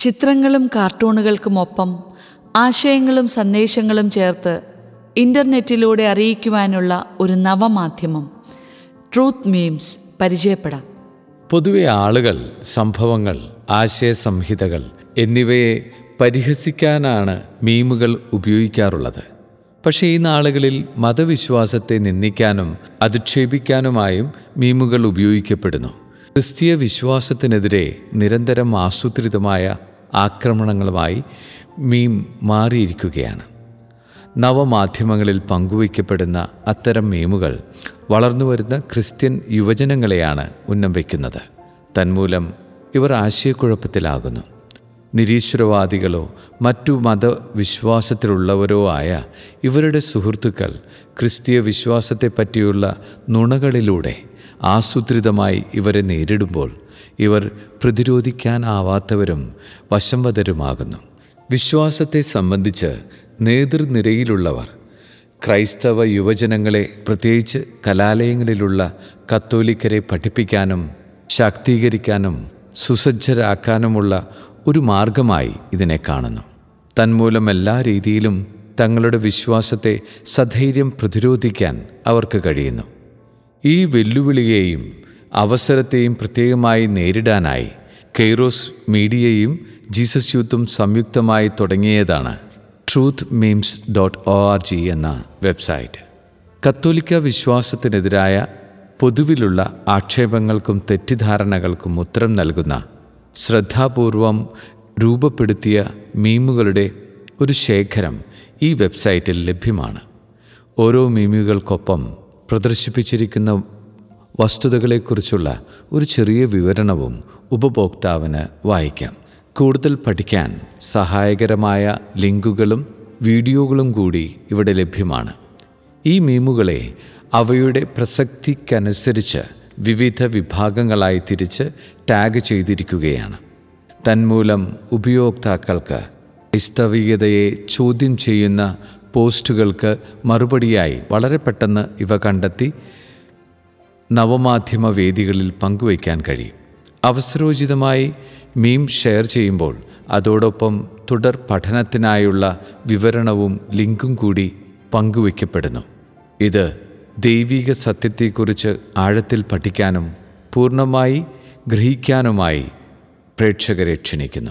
ചിത്രങ്ങളും കാർട്ടൂണുകൾക്കുമൊപ്പം ആശയങ്ങളും സന്ദേശങ്ങളും ചേർത്ത് ഇന്റർനെറ്റിലൂടെ അറിയിക്കുവാനുള്ള ഒരു നവമാധ്യമം. ട്രൂത്ത് മീംസ് പരിചയപ്പെടാം. പൊതുവെ ആളുകൾ സംഭവങ്ങൾ ആശയ സംഹിതകൾ എന്നിവയെ പരിഹസിക്കാനാണ് മീമുകൾ ഉപയോഗിക്കാറുള്ളത്. പക്ഷേ ഈ നാളുകളിൽ മതവിശ്വാസത്തെ നിന്ദിക്കാനും അധിക്ഷേപിക്കാനുമായും മീമുകൾ ഉപയോഗിക്കപ്പെടുന്നു. ക്രിസ്തീയ വിശ്വാസത്തിനെതിരെ നിരന്തരം ആസൂത്രിതമായ ആക്രമണങ്ങളുമായി മീം മാറിയിരിക്കുകയാണ്. നവമാധ്യമങ്ങളിൽ പങ്കുവയ്ക്കപ്പെടുന്ന അത്തരം മീമുകൾ വളർന്നുവരുന്ന ക്രിസ്ത്യൻ യുവജനങ്ങളെയാണ് ഉന്നം വയ്ക്കുന്നത്. തന്മൂലം ഇവർ ആശയക്കുഴപ്പത്തിലാകുന്നു. നിരീശ്വരവാദികളോ മറ്റു മതവിശ്വാസത്തിലുള്ളവരോ ആയ ഇവരുടെ സുഹൃത്തുക്കൾ ക്രിസ്തീയ വിശ്വാസത്തെപ്പറ്റിയുള്ള നുണകളിലൂടെ ആസൂത്രിതമായി ഇവരെ നേരിടുമ്പോൾ ഇവർ പ്രതിരോധിക്കാനാവാത്തവരും വശംവതരുമാകുന്നു. വിശ്വാസത്തെ സംബന്ധിച്ച് നേതൃനിരയിലുള്ളവർ ക്രൈസ്തവ യുവജനങ്ങളെ പ്രത്യേകിച്ച് കലാലയങ്ങളിലുള്ള കത്തോലിക്കരെ പഠിപ്പിക്കാനും ശാക്തീകരിക്കാനും സുസജ്ജരാക്കാനുമുള്ള ഒരു മാർഗമായി ഇതിനെ കാണുന്നു. തന്മൂലം എല്ലാ രീതിയിലും തങ്ങളുടെ വിശ്വാസത്തെ സധൈര്യം പ്രതിരോധിക്കാൻ അവർക്ക് കഴിയുന്നു. ഈ വെല്ലുവിളിയെയും അവസരത്തെയും പ്രത്യേകമായി നേരിടാനായി കെയ്റോസ് മീഡിയയും ജീസസ് യൂത്തും സംയുക്തമായി തുടങ്ങിയതാണ് truth memes dot O R G എന്ന വെബ്സൈറ്റ്. കത്തോലിക്ക വിശ്വാസത്തിനെതിരായ പൊതുവിലുള്ള ആക്ഷേപങ്ങൾക്കും തെറ്റിദ്ധാരണകൾക്കും ഉത്തരം നൽകുന്ന ശ്രദ്ധാപൂർവം രൂപപ്പെടുത്തിയ മീമുകളുടെ ഒരു ശേഖരം ഈ വെബ്സൈറ്റിൽ ലഭ്യമാണ്. ഓരോ മീമുകൾക്കൊപ്പം പ്രദർശിപ്പിച്ചിരിക്കുന്ന വസ്തുതകളെക്കുറിച്ചുള്ള ഒരു ചെറിയ വിവരണവും ഉപഭോക്താവിന് വായിക്കാം. കൂടുതൽ പഠിക്കാൻ സഹായകരമായ ലിങ്കുകളും വീഡിയോകളും കൂടി ഇവിടെ ലഭ്യമാണ്. ഈ മീമുകളെ അവയുടെ പ്രസക്തിക്കനുസരിച്ച് വിവിധ വിഭാഗങ്ങളായി തിരിച്ച് ടാഗ് ചെയ്തിരിക്കുകയാണ്. തന്മൂലം ഉപയോക്താക്കൾക്ക് ക്രൈസ്തവീയതയെ ചോദ്യം ചെയ്യുന്ന പോസ്റ്റുകൾക്ക് മറുപടിയായി വളരെ പെട്ടെന്ന് ഇവ കണ്ടെത്തി നവമാധ്യമ വേദികളിൽ പങ്കുവയ്ക്കാൻ കഴിയും. അവസരോചിതമായി മീം ഷെയർ ചെയ്യുമ്പോൾ അതോടൊപ്പം തുടർ പഠനത്തിനായുള്ള വിവരണവും ലിങ്കും കൂടി പങ്കുവയ്ക്കപ്പെടുന്നു. ഇത് ദൈവിക സത്യത്തെക്കുറിച്ച് ആഴത്തിൽ പഠിക്കാനും പൂർണമായി ഗ്രഹിക്കാനുമായി പ്രേക്ഷകരെ ക്ഷണിക്കുന്നു.